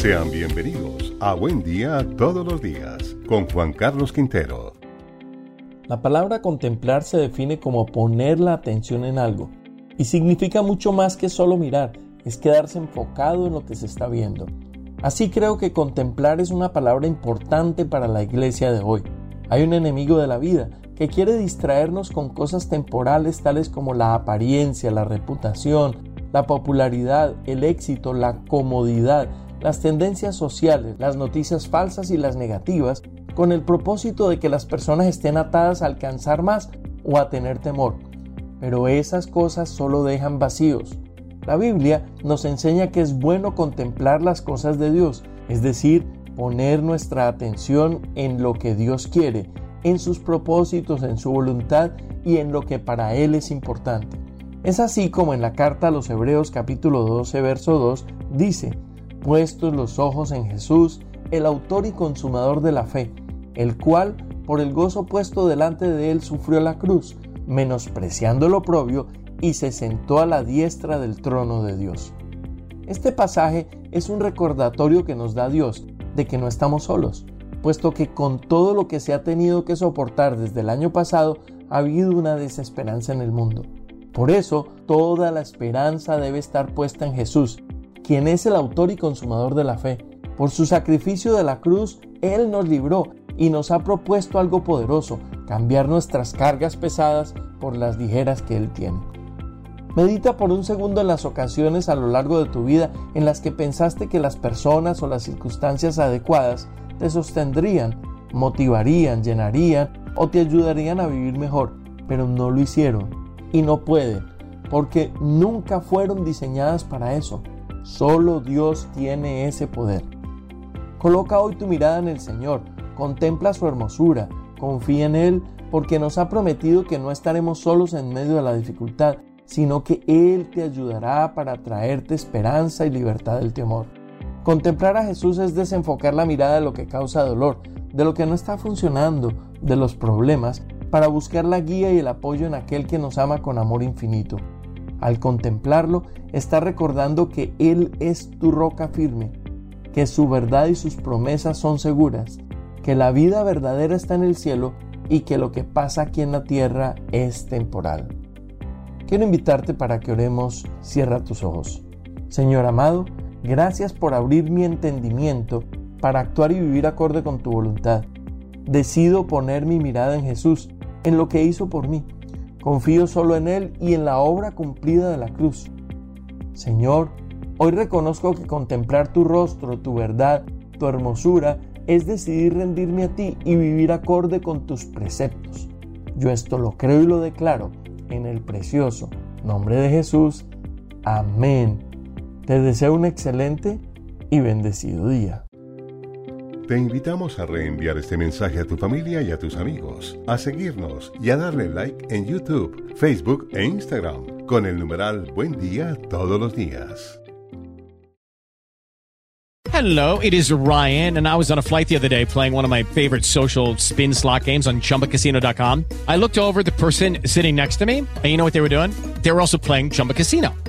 Sean bienvenidos a Buen Día Todos los Días con Juan Carlos Quintero. La palabra contemplar se define como poner la atención en algo y significa mucho más que solo mirar, es quedarse enfocado en lo que se está viendo. Así creo que contemplar es una palabra importante para la iglesia de hoy. Hay un enemigo de la vida que quiere distraernos con cosas temporales tales como la apariencia, la reputación, la popularidad, el éxito, la comodidad, las tendencias sociales, las noticias falsas y las negativas, con el propósito de que las personas estén atadas a alcanzar más o a tener temor. Pero esas cosas solo dejan vacíos. La Biblia nos enseña que es bueno contemplar las cosas de Dios, es decir, poner nuestra atención en lo que Dios quiere, en sus propósitos, en su voluntad y en lo que para Él es importante. Es así como en la carta a los Hebreos capítulo 12 verso 2 dice, puestos los ojos en Jesús, el autor y consumador de la fe, el cual, por el gozo puesto delante de él, sufrió la cruz, menospreciando lo propio, y se sentó a la diestra del trono de Dios. Este pasaje es un recordatorio que nos da Dios de que no estamos solos, puesto que con todo lo que se ha tenido que soportar desde el año pasado, ha habido una desesperanza en el mundo. Por eso, toda la esperanza debe estar puesta en Jesús, quien es el autor y consumador de la fe. Por su sacrificio de la cruz, Él nos libró y nos ha propuesto algo poderoso, cambiar nuestras cargas pesadas por las ligeras que Él tiene. Medita por un segundo en las ocasiones a lo largo de tu vida en las que pensaste que las personas o las circunstancias adecuadas te sostendrían, motivarían, llenarían o te ayudarían a vivir mejor, pero no lo hicieron y no pueden, porque nunca fueron diseñadas para eso. Solo Dios tiene ese poder. Coloca hoy tu mirada en el Señor, contempla su hermosura, confía en Él, porque nos ha prometido que no estaremos solos en medio de la dificultad, sino que Él te ayudará para traerte esperanza y libertad del temor. Contemplar a Jesús es desenfocar la mirada de lo que causa dolor, de lo que no está funcionando, de los problemas, para buscar la guía y el apoyo en aquel que nos ama con amor infinito. Al contemplarlo, está recordando que Él es tu roca firme, que su verdad y sus promesas son seguras, que la vida verdadera está en el cielo y que lo que pasa aquí en la tierra es temporal. Quiero invitarte para que oremos, cierra tus ojos. Señor amado, gracias por abrir mi entendimiento para actuar y vivir acorde con tu voluntad. Decido poner mi mirada en Jesús, en lo que hizo por mí Confío solo en Él y en la obra cumplida de la cruz. Señor, hoy reconozco que contemplar tu rostro, tu verdad, tu hermosura, es decidir rendirme a ti y vivir acorde con tus preceptos. Yo esto lo creo y lo declaro en el precioso nombre de Jesús. Amén. Te deseo un excelente y bendecido día. Te invitamos a reenviar este mensaje a tu familia y a tus amigos, a seguirnos y a darle like en YouTube, Facebook e Instagram con el numeral Buen Día todos los días. Hello, it is Ryan, and I was on a flight the other day playing one of my favorite social spin slot games on chumbacasino.com. I looked over the person sitting next to me, and you know what they were doing? They were also playing Chumba Casino.